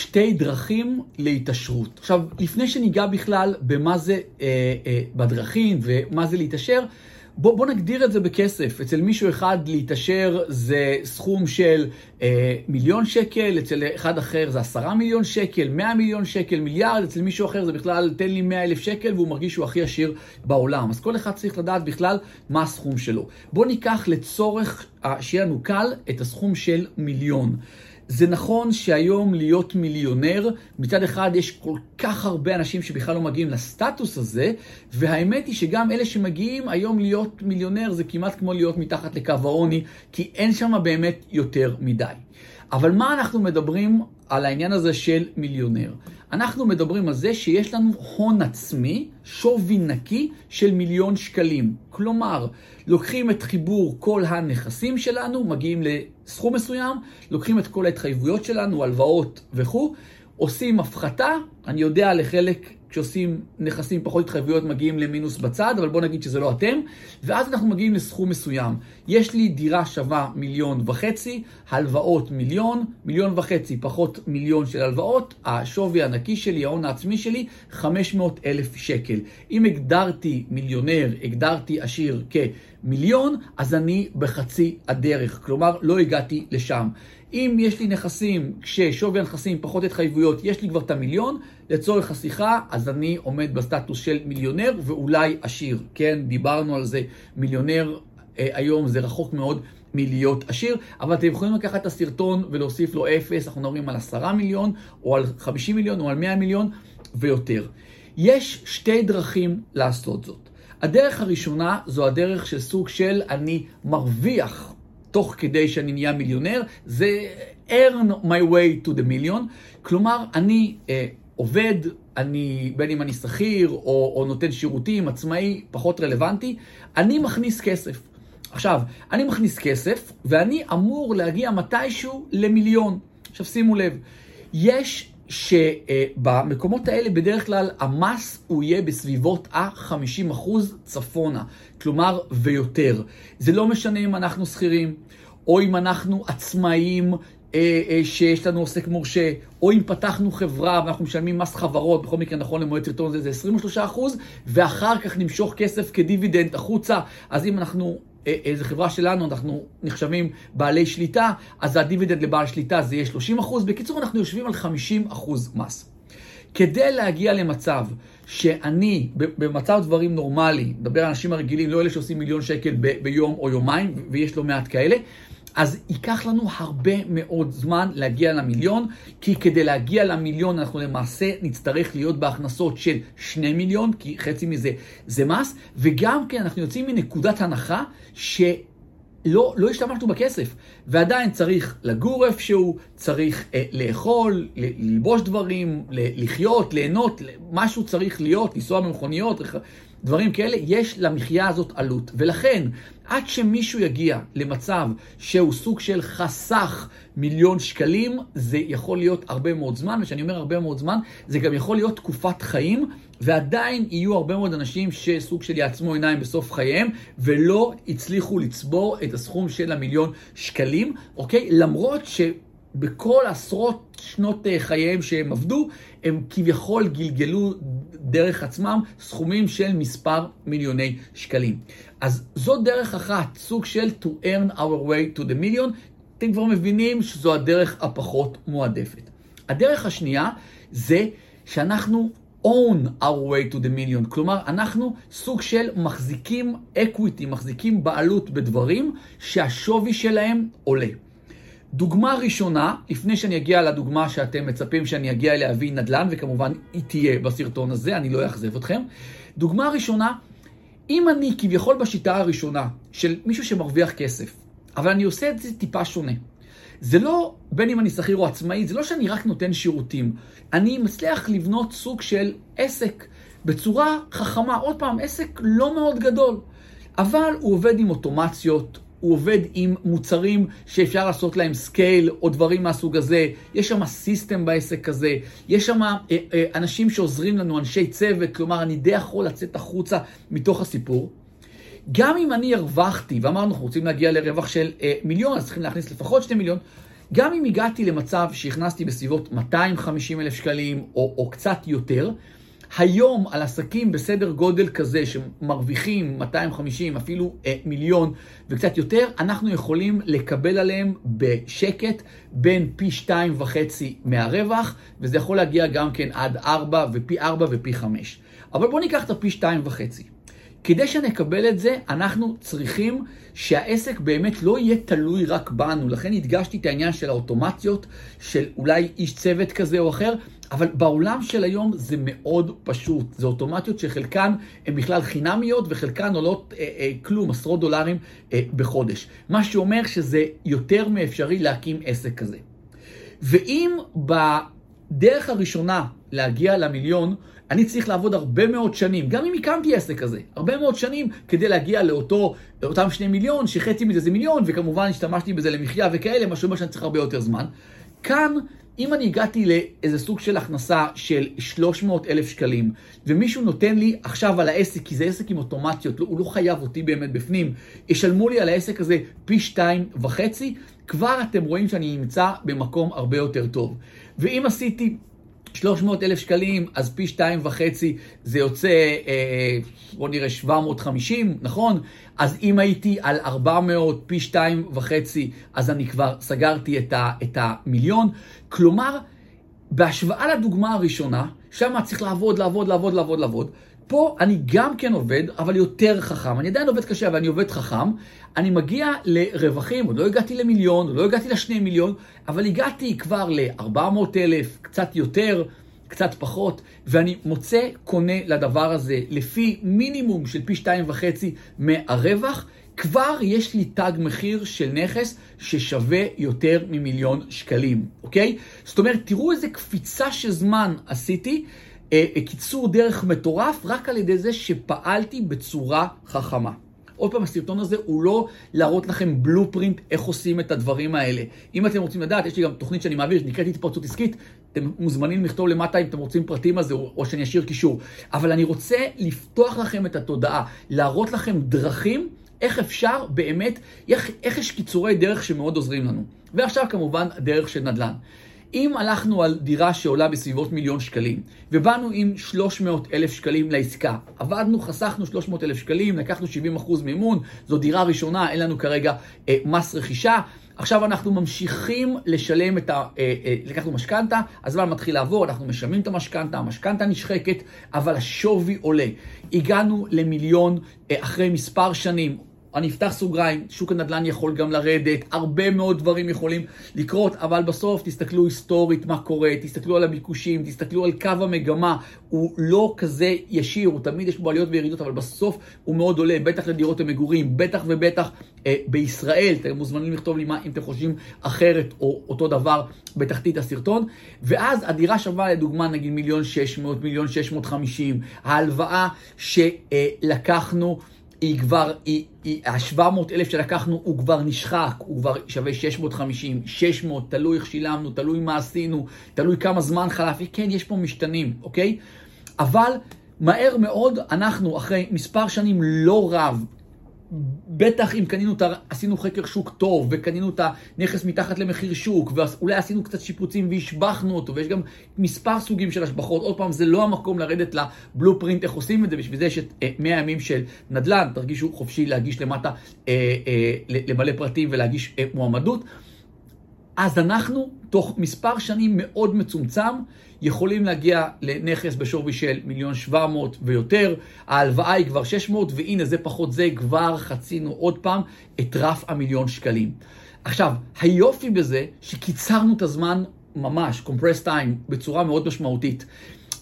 שתי דרכים להתעשרות. עכשיו, לפני שניגע בכלל במה זה אה, אה, בדרכים ומה זה להתעשר, בוא, בוא נגדיר את זה בכסף. אצל מישהו אחד להתעשר זה סכום של אה, מיליון שקל, אצל אחד אחר זה עשרה מיליון שקל, מאה מיליון שקל, מיליארד, אצל מישהו אחר זה בכלל תן לי מאה אלף שקל והוא מרגיש שהוא הכי עשיר בעולם. אז כל אחד צריך לדעת בכלל מה הסכום שלו. בוא ניקח לצורך שיהיה לנו קל את הסכום של מיליון. זה נכון שהיום להיות מיליונר, מצד אחד יש כל כך הרבה אנשים שבכלל לא מגיעים לסטטוס הזה, והאמת היא שגם אלה שמגיעים היום להיות מיליונר זה כמעט כמו להיות מתחת לקו העוני, כי אין שם באמת יותר מדי. אבל מה אנחנו מדברים על העניין הזה של מיליונר? אנחנו מדברים על זה שיש לנו הון עצמי, שווי נקי של מיליון שקלים. כלומר, לוקחים את חיבור כל הנכסים שלנו, מגיעים לסכום מסוים, לוקחים את כל ההתחייבויות שלנו, הלוואות וכו', עושים הפחתה, אני יודע לחלק כשעושים נכסים פחות התחייבויות מגיעים למינוס בצד, אבל בואו נגיד שזה לא אתם, ואז אנחנו מגיעים לסכום מסוים. יש לי דירה שווה מיליון וחצי, הלוואות מיליון, מיליון וחצי פחות מיליון של הלוואות, השווי הנקי שלי, ההון העצמי שלי, 500 אלף שקל. אם הגדרתי מיליונר, הגדרתי עשיר כמיליון, אז אני בחצי הדרך, כלומר לא הגעתי לשם. אם יש לי נכסים, כששווי הנכסים פחות התחייבויות, יש לי כבר את המיליון, לצורך השיחה, אז אני עומד בסטטוס של מיליונר ואולי עשיר. כן, דיברנו על זה, מיליונר אה, היום זה רחוק מאוד מלהיות עשיר, אבל אתם יכולים לקחת את הסרטון ולהוסיף לו אפס, אנחנו מדברים על עשרה מיליון, או על חמישים מיליון, או על מאה מיליון, ויותר. יש שתי דרכים לעשות זאת. הדרך הראשונה זו הדרך של סוג של אני מרוויח תוך כדי שאני נהיה מיליונר, זה earn my way to the million. כלומר, אני אה, עובד, אני, בין אם אני שכיר או, או נותן שירותים, עצמאי, פחות רלוונטי, אני מכניס כסף. עכשיו, אני מכניס כסף, ואני אמור להגיע מתישהו למיליון. עכשיו שימו לב, יש שבמקומות האלה בדרך כלל המס הוא יהיה בסביבות ה-50% צפונה, כלומר ויותר. זה לא משנה אם אנחנו שכירים, או אם אנחנו עצמאים אה, אה, שיש לנו עוסק מורשה, או אם פתחנו חברה ואנחנו משלמים מס חברות, בכל מקרה נכון למועד סרטון הזה זה 23 ואחר כך נמשוך כסף כדיבידנד החוצה, אז אם אנחנו, איזה חברה שלנו, אנחנו נחשבים בעלי שליטה, אז הדיבידנד לבעל שליטה זה יהיה 30 בקיצור, אנחנו יושבים על 50 מס. כדי להגיע למצב שאני, במצב דברים נורמלי, מדבר על אנשים הרגילים, לא אלה שעושים מיליון שקל ביום או יומיים, ויש לא מעט כאלה, אז ייקח לנו הרבה מאוד זמן להגיע למיליון, כי כדי להגיע למיליון אנחנו למעשה נצטרך להיות בהכנסות של שני מיליון, כי חצי מזה זה מס, וגם כן אנחנו יוצאים מנקודת הנחה ש... לא, לא השתמשנו בכסף, ועדיין צריך לגור איפשהו, צריך אה, לאכול, ל- ללבוש דברים, ל- לחיות, ליהנות, משהו צריך להיות, לנסוע במכוניות, דברים כאלה, יש למחיה הזאת עלות. ולכן, עד שמישהו יגיע למצב שהוא סוג של חסך מיליון שקלים, זה יכול להיות הרבה מאוד זמן, וכשאני אומר הרבה מאוד זמן, זה גם יכול להיות תקופת חיים, ועדיין יהיו הרבה מאוד אנשים שסוג של יעצמו עיניים בסוף חייהם, ולא הצליחו לצבור את הסכום של המיליון שקלים, אוקיי? למרות ש... בכל עשרות שנות אה, חייהם שהם עבדו, הם כביכול גלגלו דרך עצמם סכומים של מספר מיליוני שקלים. אז זו דרך אחת, סוג של to earn our way to the million. אתם כבר מבינים שזו הדרך הפחות מועדפת. הדרך השנייה זה שאנחנו own our way to the million, כלומר אנחנו סוג של מחזיקים equity, מחזיקים בעלות בדברים שהשווי שלהם עולה. דוגמה ראשונה, לפני שאני אגיע לדוגמה שאתם מצפים שאני אגיע להביא נדל"ן, וכמובן היא תהיה בסרטון הזה, אני לא אאכזב אתכם. דוגמה ראשונה, אם אני כביכול בשיטה הראשונה של מישהו שמרוויח כסף, אבל אני עושה את זה טיפה שונה. זה לא, בין אם אני שכיר או עצמאי, זה לא שאני רק נותן שירותים. אני מצליח לבנות סוג של עסק בצורה חכמה. עוד פעם, עסק לא מאוד גדול, אבל הוא עובד עם אוטומציות, הוא עובד עם מוצרים שאפשר לעשות להם scale או דברים מהסוג הזה, יש שם system בעסק הזה, יש שם אה, אה, אנשים שעוזרים לנו, אנשי צוות, כלומר אני די יכול לצאת החוצה מתוך הסיפור. גם אם אני הרווחתי, ואמרנו אנחנו רוצים להגיע לרווח של אה, מיליון, אז צריכים להכניס לפחות שני מיליון, גם אם הגעתי למצב שהכנסתי בסביבות 250 אלף שקלים או, או קצת יותר, היום על עסקים בסדר גודל כזה שמרוויחים 250, אפילו אה, מיליון וקצת יותר, אנחנו יכולים לקבל עליהם בשקט בין פי שתיים וחצי מהרווח, וזה יכול להגיע גם כן עד 4 ופי 4 ופי 5. אבל בואו ניקח את הפי שתיים וחצי. כדי שנקבל את זה, אנחנו צריכים שהעסק באמת לא יהיה תלוי רק בנו. לכן הדגשתי את העניין של האוטומציות, של אולי איש צוות כזה או אחר, אבל בעולם של היום זה מאוד פשוט. זה אוטומציות שחלקן הן בכלל חינמיות וחלקן עולות אה, אה, כלום, עשרות דולרים אה, בחודש. מה שאומר שזה יותר מאפשרי להקים עסק כזה. ואם בדרך הראשונה להגיע למיליון, אני צריך לעבוד הרבה מאוד שנים, גם אם הקמתי עסק כזה, הרבה מאוד שנים כדי להגיע לאותו, לאותם שני מיליון, שחצי מזה זה מיליון, וכמובן השתמשתי בזה למחיה וכאלה, מה שאומר שאני צריך הרבה יותר זמן. כאן, אם אני הגעתי לאיזה סוג של הכנסה של 300 אלף שקלים, ומישהו נותן לי עכשיו על העסק, כי זה עסק עם אוטומציות, לא, הוא לא חייב אותי באמת בפנים, ישלמו לי על העסק הזה פי שתיים וחצי, כבר אתם רואים שאני נמצא במקום הרבה יותר טוב. ואם עשיתי 300 אלף שקלים, אז פי שתיים וחצי זה יוצא, אה, בואו נראה, 750, נכון? אז אם הייתי על 400 פי שתיים וחצי, אז אני כבר סגרתי את, ה, את המיליון. כלומר, בהשוואה לדוגמה הראשונה, שם צריך לעבוד, לעבוד, לעבוד, לעבוד, לעבוד. פה אני גם כן עובד, אבל יותר חכם. אני עדיין עובד קשה, אבל אני עובד חכם. אני מגיע לרווחים, עוד לא הגעתי למיליון, עוד לא הגעתי לשני מיליון, אבל הגעתי כבר ל-400 אלף, קצת יותר, קצת פחות, ואני מוצא קונה לדבר הזה לפי מינימום של פי שתיים וחצי מהרווח. כבר יש לי תג מחיר של נכס ששווה יותר ממיליון שקלים, אוקיי? זאת אומרת, תראו איזה קפיצה של זמן עשיתי. אה, אה, קיצור דרך מטורף רק על ידי זה שפעלתי בצורה חכמה. עוד פעם, הסרטון הזה הוא לא להראות לכם בלופרינט איך עושים את הדברים האלה. אם אתם רוצים לדעת, יש לי גם תוכנית שאני מעביר, שנקראת התפרצות עסקית, אתם מוזמנים לכתוב למטה אם אתם רוצים פרטים על זה, או שאני אשאיר קישור. אבל אני רוצה לפתוח לכם את התודעה, להראות לכם דרכים איך אפשר באמת, איך, איך יש קיצורי דרך שמאוד עוזרים לנו. ועכשיו כמובן, דרך של נדל"ן. אם הלכנו על דירה שעולה בסביבות מיליון שקלים, ובאנו עם 300 אלף שקלים לעסקה, עבדנו, חסכנו 300 אלף שקלים, לקחנו 70 אחוז מימון, זו דירה ראשונה, אין לנו כרגע אה, מס רכישה, עכשיו אנחנו ממשיכים לשלם את ה... אה, אה, לקחנו משכנתה, הזמן מתחיל לעבור, אנחנו משלמים את המשכנתה, המשכנתה נשחקת, אבל השווי עולה. הגענו למיליון אה, אחרי מספר שנים, אני אפתח סוגריים, שוק הנדל"ן יכול גם לרדת, הרבה מאוד דברים יכולים לקרות, אבל בסוף תסתכלו היסטורית מה קורה, תסתכלו על הביקושים, תסתכלו על קו המגמה, הוא לא כזה ישיר, הוא תמיד יש בו עליות וירידות, אבל בסוף הוא מאוד עולה, בטח לדירות המגורים, בטח ובטח אה, בישראל, אתם מוזמנים לכתוב לי מה אם אתם חושבים אחרת או אותו דבר בתחתית הסרטון, ואז הדירה שווה לדוגמה נגיד מיליון שש מאות, מיליון שש מאות חמישים, ההלוואה שלקחנו היא כבר, היא, היא, ה-700 אלף שלקחנו הוא כבר נשחק, הוא כבר שווה 650, 600, תלוי איך שילמנו, תלוי מה עשינו, תלוי כמה זמן חלף, כן, יש פה משתנים, אוקיי? אבל מהר מאוד אנחנו, אחרי מספר שנים לא רב, בטח אם קנינו את ה... עשינו חקר שוק טוב, וקנינו את הנכס מתחת למחיר שוק, ואולי עשינו קצת שיפוצים והשבחנו אותו, ויש גם מספר סוגים של השבחות. עוד פעם, זה לא המקום לרדת לבלופרינט איך עושים את זה, בשביל זה יש את 100 אה, ימים של נדל"ן, תרגישו חופשי להגיש למטה, אה, אה, למלא פרטים ולהגיש מועמדות. אז אנחנו, תוך מספר שנים מאוד מצומצם, יכולים להגיע לנכס בשווי של מיליון שבע מאות ויותר, ההלוואה היא כבר שש מאות, והנה זה פחות זה, כבר חצינו עוד פעם את רף המיליון שקלים. עכשיו, היופי בזה שקיצרנו את הזמן ממש, compressed time, בצורה מאוד משמעותית.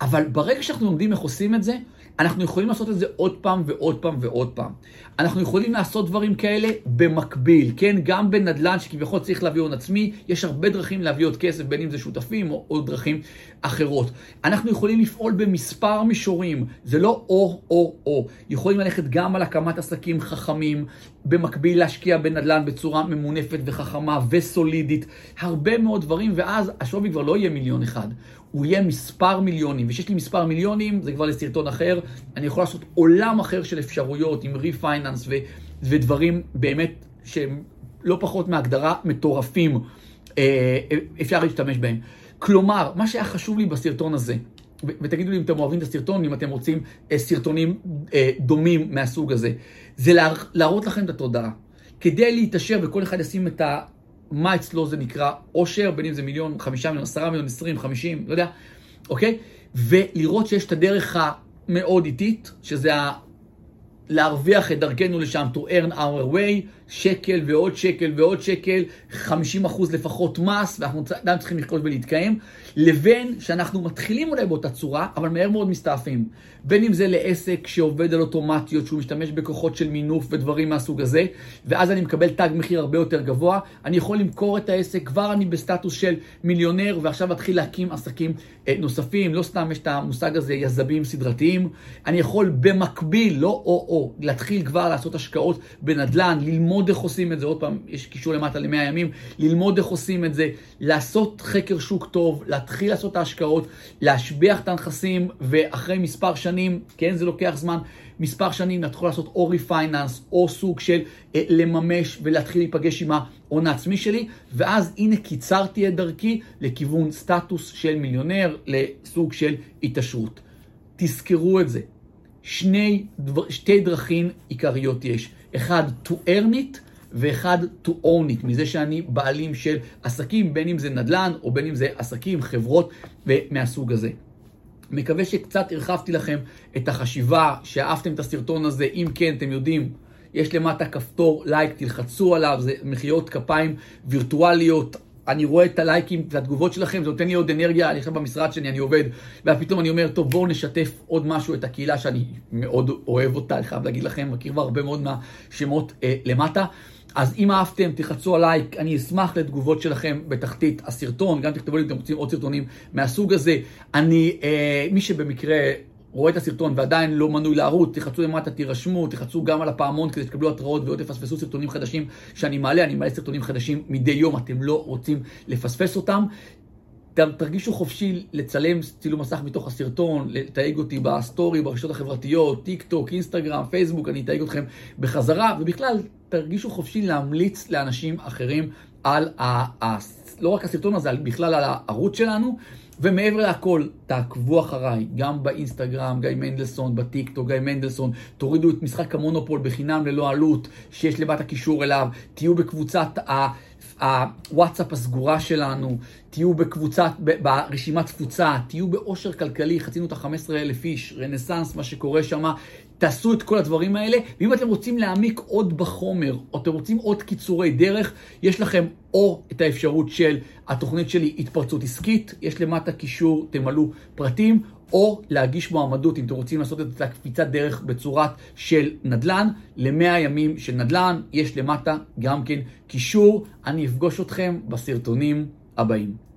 אבל ברגע שאנחנו לומדים איך עושים את זה, אנחנו יכולים לעשות את זה עוד פעם ועוד פעם ועוד פעם. אנחנו יכולים לעשות דברים כאלה במקביל, כן? גם בנדל"ן שכביכול צריך להביא הון עצמי, יש הרבה דרכים להביא עוד כסף, בין אם זה שותפים או, או דרכים אחרות. אנחנו יכולים לפעול במספר מישורים, זה לא או-או-או. יכולים ללכת גם על הקמת עסקים חכמים, במקביל להשקיע בנדל"ן בצורה ממונפת וחכמה וסולידית, הרבה מאוד דברים, ואז השווי כבר לא יהיה מיליון אחד. הוא יהיה מספר מיליונים, וכשיש לי מספר מיליונים, זה כבר לסרטון אחר, אני יכול לעשות עולם אחר של אפשרויות עם refinance ו- ודברים באמת שהם לא פחות מהגדרה מטורפים אפשר להשתמש בהם. כלומר, מה שהיה חשוב לי בסרטון הזה, ותגידו לי אם אתם אוהבים את הסרטון, אם אתם רוצים סרטונים דומים מהסוג הזה, זה להראות לכם את התודעה. כדי להתעשר, וכל אחד ישים את ה... מה אצלו זה נקרא עושר, בין אם זה מיליון, חמישה מיליון, עשרה מיליון, עשרים, חמישים, לא יודע, אוקיי? ולראות שיש את הדרך המאוד איטית, שזה. להרוויח את דרכנו לשם, to earn our way, שקל ועוד שקל ועוד שקל, 50 אחוז לפחות מס, ואנחנו עדיין צריכים לחכות ולהתקיים, לבין שאנחנו מתחילים אולי באותה צורה, אבל מהר מאוד מסתעפים. בין אם זה לעסק שעובד על אוטומטיות, שהוא משתמש בכוחות של מינוף ודברים מהסוג הזה, ואז אני מקבל תג מחיר הרבה יותר גבוה, אני יכול למכור את העסק, כבר אני בסטטוס של מיליונר, ועכשיו אתחיל להקים עסקים אה, נוספים, לא סתם יש את המושג הזה, יזמים סדרתיים. אני יכול במקביל, לא או-או, להתחיל כבר לעשות השקעות בנדל"ן, ללמוד איך עושים את זה, עוד פעם, יש קישור למטה למאה ימים, ללמוד איך עושים את זה, לעשות חקר שוק טוב, להתחיל לעשות את ההשקעות, להשביח את הנכסים, ואחרי מספר שנים, כן, זה לוקח זמן, מספר שנים להתחיל לעשות או refinance, או סוג של אה, לממש ולהתחיל להיפגש עם ההון העצמי שלי, ואז הנה קיצרתי את דרכי לכיוון סטטוס של מיליונר, לסוג של התעשרות. תזכרו את זה. שני, שתי דרכים עיקריות יש. אחד, to earn it, ואחד, to own it, מזה שאני בעלים של עסקים, בין אם זה נדל"ן, או בין אם זה עסקים, חברות, מהסוג הזה. מקווה שקצת הרחבתי לכם את החשיבה, שאהבתם את הסרטון הזה, אם כן, אתם יודעים, יש למטה כפתור לייק, תלחצו עליו, זה מחיאות כפיים וירטואליות. אני רואה את הלייקים והתגובות שלכם, זה נותן לי עוד אנרגיה, אני עכשיו במשרד שלי, אני עובד, ופתאום אני אומר, טוב, בואו נשתף עוד משהו, את הקהילה שאני מאוד אוהב אותה, אני חייב להגיד לכם, מכיר כבר הרבה מאוד מהשמות אה, למטה. אז אם אהבתם, תחצו על לייק, אני אשמח לתגובות שלכם בתחתית הסרטון, גם תכתבו לי אם אתם רוצים עוד סרטונים מהסוג הזה. אני, אה, מי שבמקרה רואה את הסרטון ועדיין לא מנוי לערוץ, תחצו למטה, תירשמו, תחצו גם על הפעמון כדי שתקבלו התראות ולא תפספסו סרטונים חדשים שאני מעלה, אני מעלה סרטונים חדשים מדי יום, אתם לא רוצים לפספס אותם. תרגישו חופשי לצלם צילום מסך מתוך הסרטון, לתייג אותי בסטורי, ברשתות החברתיות, טיק טוק, אינסטגרם, פייסבוק, אני אתייג אתכם בחזרה, ובכלל, תרגישו חופשי להמליץ לאנשים אחרים על ה... ה לא רק הסרטון הזה, בכלל על הערוץ שלנו. ומעבר להכל, תעקבו אחריי, גם באינסטגרם, גיא מנדלסון, בטיקטוק, גיא מנדלסון, תורידו את משחק המונופול בחינם ללא עלות, שיש למטה קישור אליו, תהיו בקבוצת הוואטסאפ הסגורה שלנו, תהיו בקבוצת, ברשימת תפוצה, תהיו באושר כלכלי, חצינו את ה-15,000 איש, רנסאנס, מה שקורה שם, תעשו את כל הדברים האלה, ואם אתם רוצים להעמיק עוד בחומר, או אתם רוצים עוד קיצורי דרך, יש לכם או את האפשרות של התוכנית שלי התפרצות עסקית, יש למטה קישור, תמלאו פרטים, או להגיש מועמדות אם אתם רוצים לעשות את הקפיצת דרך בצורת של נדל"ן, למאה ימים של נדל"ן, יש למטה גם כן קישור, אני אפגוש אתכם בסרטונים הבאים.